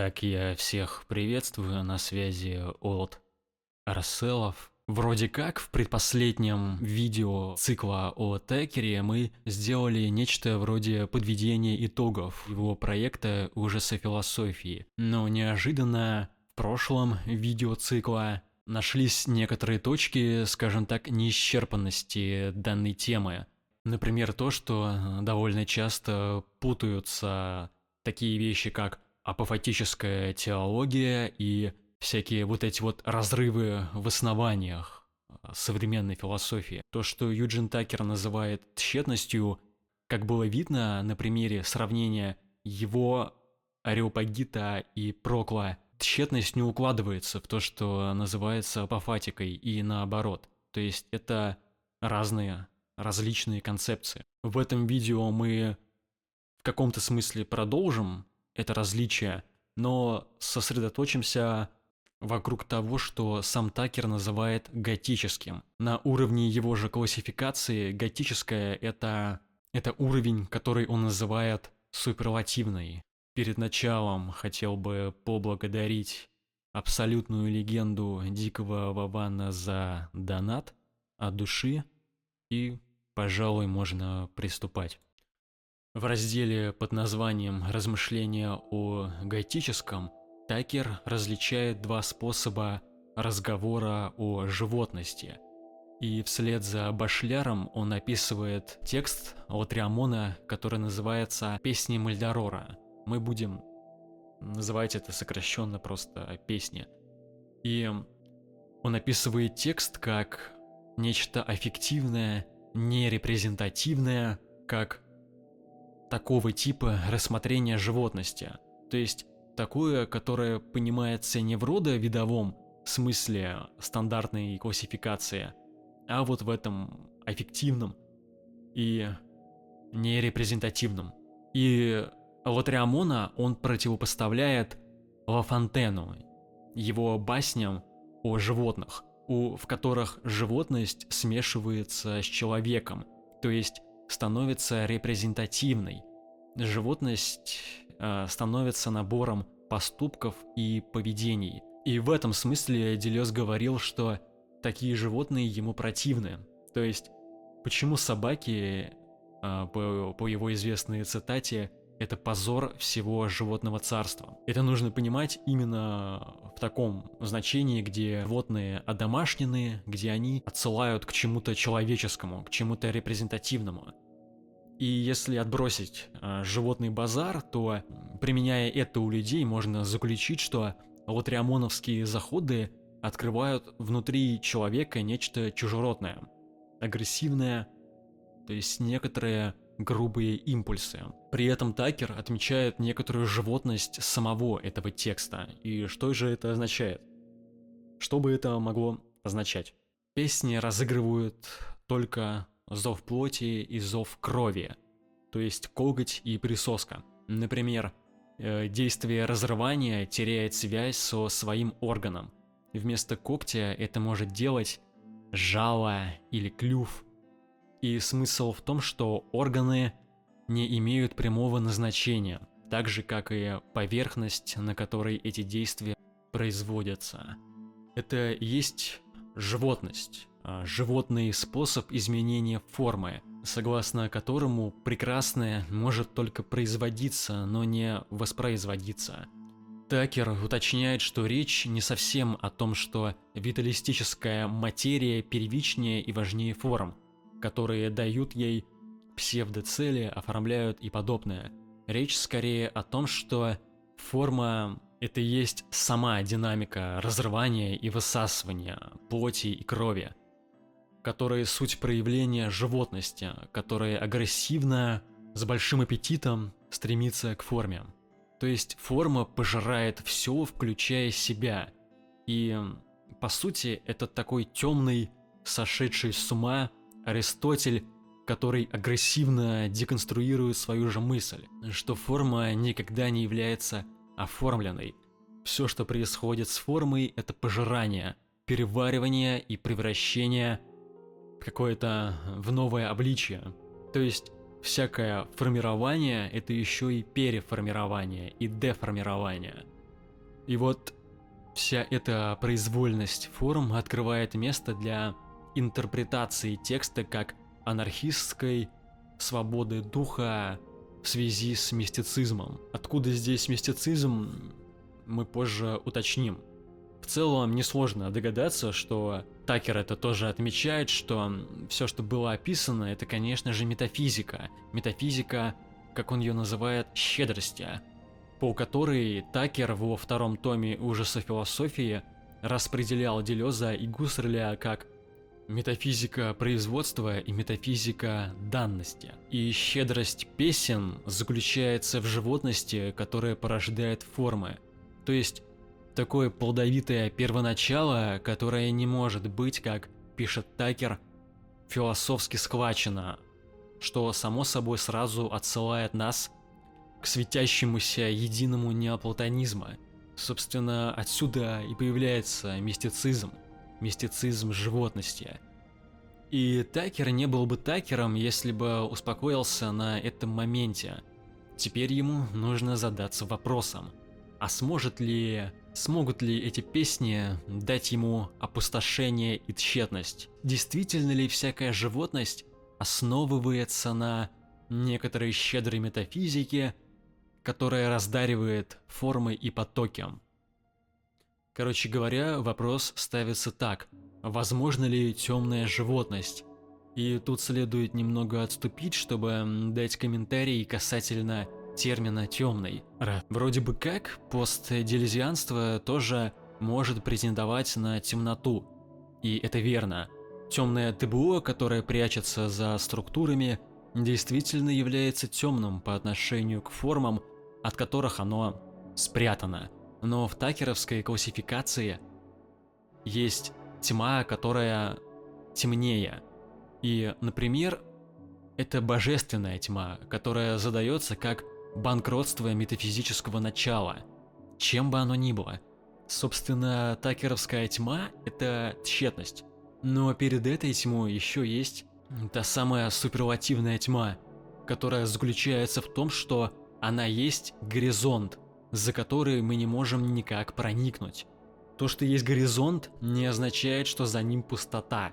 Итак, я всех приветствую на связи от Арселов. Вроде как в предпоследнем видео цикла о Текере мы сделали нечто вроде подведения итогов его проекта ужаса философии. Но неожиданно в прошлом видео цикла нашлись некоторые точки, скажем так, неисчерпанности данной темы. Например, то, что довольно часто путаются такие вещи, как апофатическая теология и всякие вот эти вот разрывы в основаниях а, современной философии. То, что Юджин Такер называет тщетностью, как было видно на примере сравнения его Ареопагита и Прокла, тщетность не укладывается в то, что называется апофатикой, и наоборот. То есть это разные, различные концепции. В этом видео мы в каком-то смысле продолжим это различие, но сосредоточимся вокруг того, что сам Такер называет готическим. На уровне его же классификации готическое это, это уровень, который он называет суперлативный. Перед началом хотел бы поблагодарить абсолютную легенду Дикого Вавана за донат от души и, пожалуй, можно приступать. В разделе под названием «Размышления о готическом» Такер различает два способа разговора о животности. И вслед за Башляром он описывает текст Латриамона, который называется «Песни Мальдорора». Мы будем называть это сокращенно просто «Песни». И он описывает текст как нечто аффективное, нерепрезентативное, как такого типа рассмотрения животности. То есть такое, которое понимается не в родовидовом смысле стандартной классификации, а вот в этом аффективном и нерепрезентативном. И Латриамона он противопоставляет Лафонтену, его басням о животных, у, в которых животность смешивается с человеком, то есть становится репрезентативной. Животность Э, становится набором поступков и поведений. И в этом смысле Делес говорил, что такие животные ему противны. То есть, почему собаки, э, по, по его известной цитате, это позор всего животного царства. Это нужно понимать именно в таком значении, где животные одомашненные, где они отсылают к чему-то человеческому, к чему-то репрезентативному. И если отбросить э, животный базар, то, применяя это у людей, можно заключить, что латриамоновские заходы открывают внутри человека нечто чужеродное, агрессивное, то есть некоторые грубые импульсы. При этом Такер отмечает некоторую животность самого этого текста. И что же это означает? Что бы это могло означать? Песни разыгрывают только зов плоти и зов крови, то есть коготь и присоска. Например, э, действие разрывания теряет связь со своим органом. Вместо когтя это может делать жало или клюв. И смысл в том, что органы не имеют прямого назначения, так же как и поверхность, на которой эти действия производятся. Это есть животность, а, животный способ изменения формы, согласно которому прекрасное может только производиться, но не воспроизводиться. Такер уточняет, что речь не совсем о том, что виталистическая материя первичнее и важнее форм, которые дают ей псевдоцели, оформляют и подобное. Речь скорее о том, что форма – это и есть сама динамика разрывания и высасывания плоти и крови – которые суть проявления животности, которая агрессивно, с большим аппетитом стремится к форме. То есть форма пожирает все, включая себя. И, по сути, это такой темный, сошедший с ума Аристотель, который агрессивно деконструирует свою же мысль, что форма никогда не является оформленной. Все, что происходит с формой, это пожирание, переваривание и превращение какое-то в новое обличие. То есть всякое формирование это еще и переформирование и деформирование. И вот вся эта произвольность форм открывает место для интерпретации текста как анархистской свободы духа в связи с мистицизмом. Откуда здесь мистицизм, мы позже уточним. В целом несложно догадаться, что Такер это тоже отмечает, что все, что было описано, это, конечно же, метафизика. Метафизика, как он ее называет, щедрости, по которой Такер во втором томе ужаса философии распределял Делеза и Гуссерля как метафизика производства и метафизика данности. И щедрость песен заключается в животности, которая порождает формы. То есть такое плодовитое первоначало, которое не может быть, как пишет Такер, философски схвачено, что само собой сразу отсылает нас к светящемуся единому неоплатонизма. Собственно, отсюда и появляется мистицизм, мистицизм животности. И Такер не был бы Такером, если бы успокоился на этом моменте. Теперь ему нужно задаться вопросом, а сможет ли, смогут ли эти песни дать ему опустошение и тщетность? Действительно ли всякая животность основывается на некоторой щедрой метафизике, которая раздаривает формы и потоки? Короче говоря, вопрос ставится так. Возможно ли темная животность? И тут следует немного отступить, чтобы дать комментарий касательно термина «темный». Вроде бы как постделезианство тоже может претендовать на темноту. И это верно. Темное ТБО, которое прячется за структурами, действительно является темным по отношению к формам, от которых оно спрятано. Но в такеровской классификации есть тьма, которая темнее. И, например, это божественная тьма, которая задается как банкротство метафизического начала, чем бы оно ни было. Собственно, такеровская тьма — это тщетность. Но перед этой тьмой еще есть та самая суперлативная тьма, которая заключается в том, что она есть горизонт, за который мы не можем никак проникнуть. То, что есть горизонт, не означает, что за ним пустота,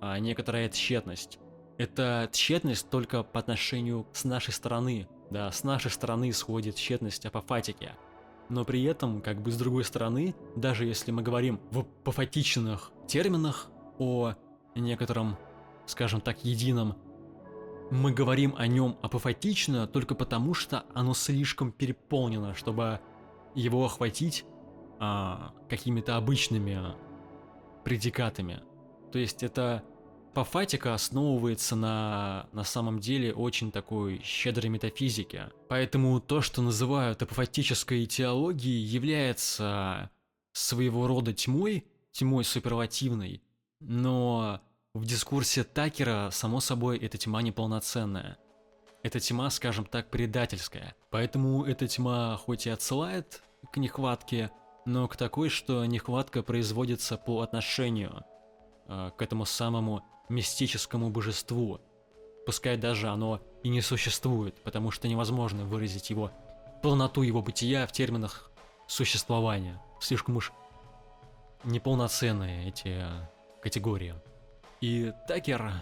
а некоторая тщетность. Это тщетность только по отношению с нашей стороны, да, с нашей стороны исходит тщетность апофатики. Но при этом, как бы с другой стороны, даже если мы говорим в апофатичных терминах о некотором, скажем так, едином, мы говорим о нем апофатично только потому, что оно слишком переполнено, чтобы его охватить а, какими-то обычными предикатами. То есть это Апофатика основывается на, на самом деле очень такой щедрой метафизике. Поэтому то, что называют апофатической теологией, является своего рода тьмой, тьмой суперлативной, но в дискурсе Такера, само собой, эта тьма неполноценная. Эта тьма, скажем так, предательская. Поэтому эта тьма хоть и отсылает к нехватке, но к такой, что нехватка производится по отношению э, к этому самому мистическому божеству. Пускай даже оно и не существует, потому что невозможно выразить его полноту его бытия в терминах существования. Слишком уж неполноценные эти э, категории. И Такер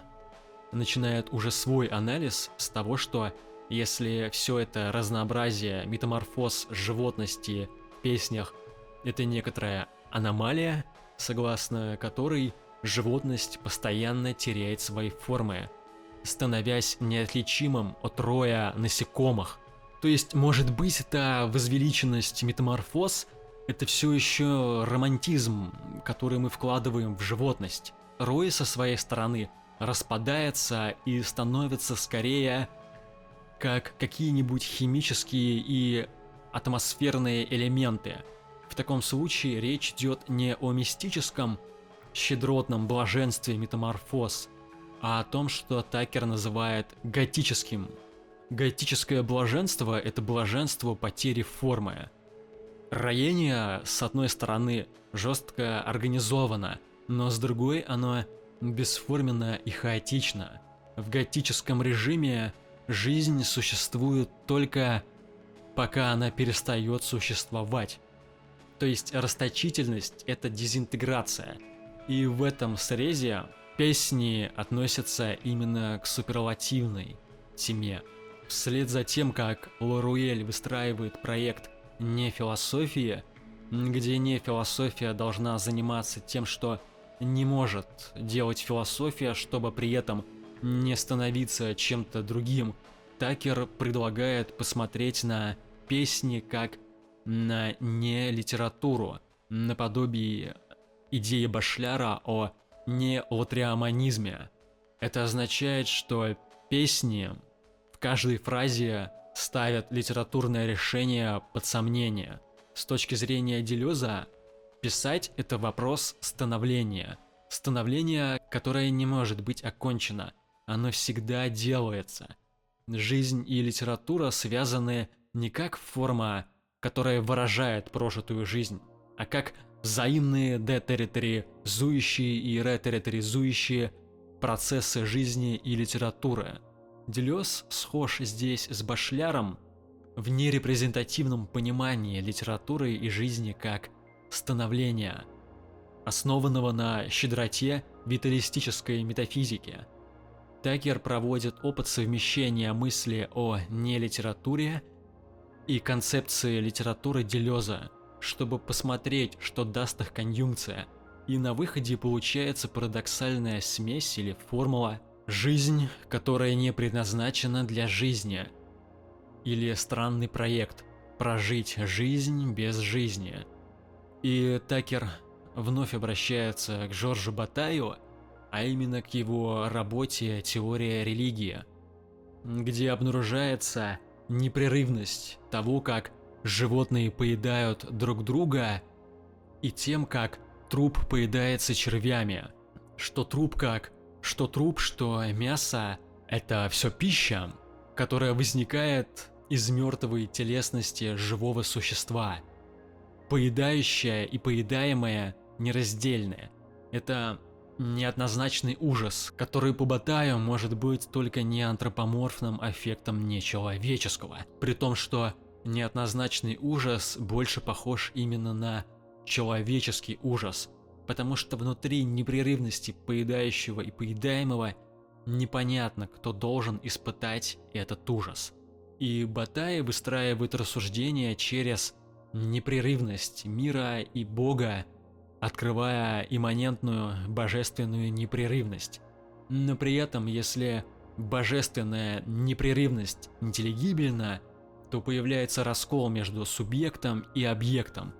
начинает уже свой анализ с того, что если все это разнообразие, метаморфоз животности в песнях – это некоторая аномалия, согласно которой животность постоянно теряет свои формы, становясь неотличимым от роя насекомых. То есть, может быть, эта возвеличенность метаморфоз – это все еще романтизм, который мы вкладываем в животность. Рой со своей стороны распадается и становится скорее как какие-нибудь химические и атмосферные элементы. В таком случае речь идет не о мистическом, щедротном блаженстве метаморфоз, а о том, что Такер называет готическим. Готическое блаженство – это блаженство потери формы. Роение, с одной стороны, жестко организовано, но с другой оно бесформенно и хаотично. В готическом режиме жизнь существует только пока она перестает существовать. То есть расточительность — это дезинтеграция. И в этом срезе песни относятся именно к суперлативной теме. Вслед за тем, как Лоруэль выстраивает проект «Не философия», где не философия должна заниматься тем, что не может делать философия, чтобы при этом не становиться чем-то другим, Такер предлагает посмотреть на песни как на не литературу, наподобие идеи Башляра о неолатриаманизме. Это означает, что песни в каждой фразе ставят литературное решение под сомнение. С точки зрения Делеза, писать – это вопрос становления. Становление, которое не может быть окончено. Оно всегда делается. Жизнь и литература связаны не как форма, которая выражает прожитую жизнь, а как взаимные детерриторизующие и ретерриторизующие процессы жизни и литературы. Делес схож здесь с Башляром в нерепрезентативном понимании литературы и жизни как становления, основанного на щедроте виталистической метафизики. Такер проводит опыт совмещения мысли о нелитературе и концепции литературы Делеза, чтобы посмотреть, что даст их конъюнкция. И на выходе получается парадоксальная смесь или формула «жизнь, которая не предназначена для жизни» или странный проект «прожить жизнь без жизни». И Такер вновь обращается к Жоржу Батаю, а именно к его работе «Теория религии», где обнаружается непрерывность того, как животные поедают друг друга, и тем, как труп поедается червями. Что труп как, что труп, что мясо – это все пища, которая возникает из мертвой телесности живого существа. Поедающая и поедаемое нераздельное. Это неоднозначный ужас, который по Батаю может быть только не антропоморфным аффектом нечеловеческого, при том, что неоднозначный ужас больше похож именно на человеческий ужас, потому что внутри непрерывности поедающего и поедаемого непонятно, кто должен испытать этот ужас. И Батай выстраивает рассуждения через непрерывность мира и Бога, открывая имманентную божественную непрерывность. Но при этом, если божественная непрерывность интеллигибельна, то появляется раскол между субъектом и объектом.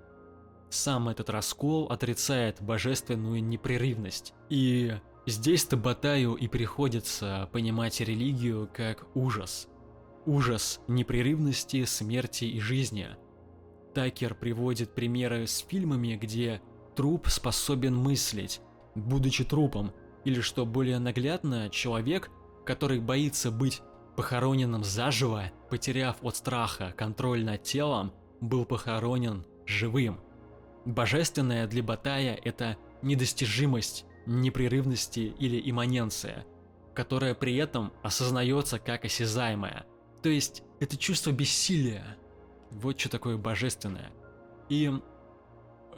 Сам этот раскол отрицает божественную непрерывность. И здесь-то Батаю и приходится понимать религию как ужас. Ужас непрерывности, смерти и жизни. Такер приводит примеры с фильмами, где труп способен мыслить, будучи трупом, или что более наглядно, человек, который боится быть похороненным заживо, потеряв от страха контроль над телом, был похоронен живым. Божественное для Батая – это недостижимость, непрерывности или имманенция, которая при этом осознается как осязаемая. То есть это чувство бессилия. Вот что такое божественное. И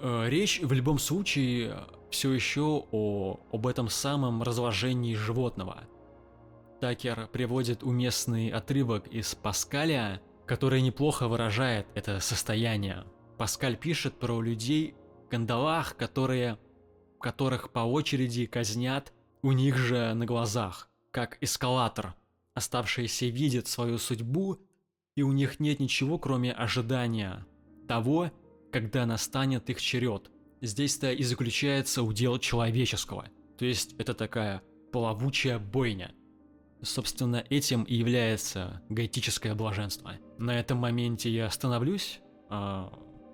э, речь в любом случае все еще о, об этом самом разложении животного – Такер приводит уместный отрывок из Паскаля, который неплохо выражает это состояние. Паскаль пишет про людей в кандалах, которые, которых по очереди казнят у них же на глазах, как эскалатор. Оставшиеся видят свою судьбу, и у них нет ничего, кроме ожидания того, когда настанет их черед. Здесь-то и заключается удел человеческого. То есть это такая плавучая бойня. Собственно, этим и является гаитическое блаженство. На этом моменте я остановлюсь, э,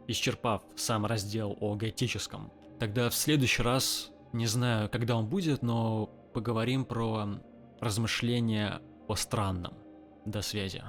исчерпав сам раздел о гаитическом. Тогда в следующий раз, не знаю, когда он будет, но поговорим про размышления о странном. До связи.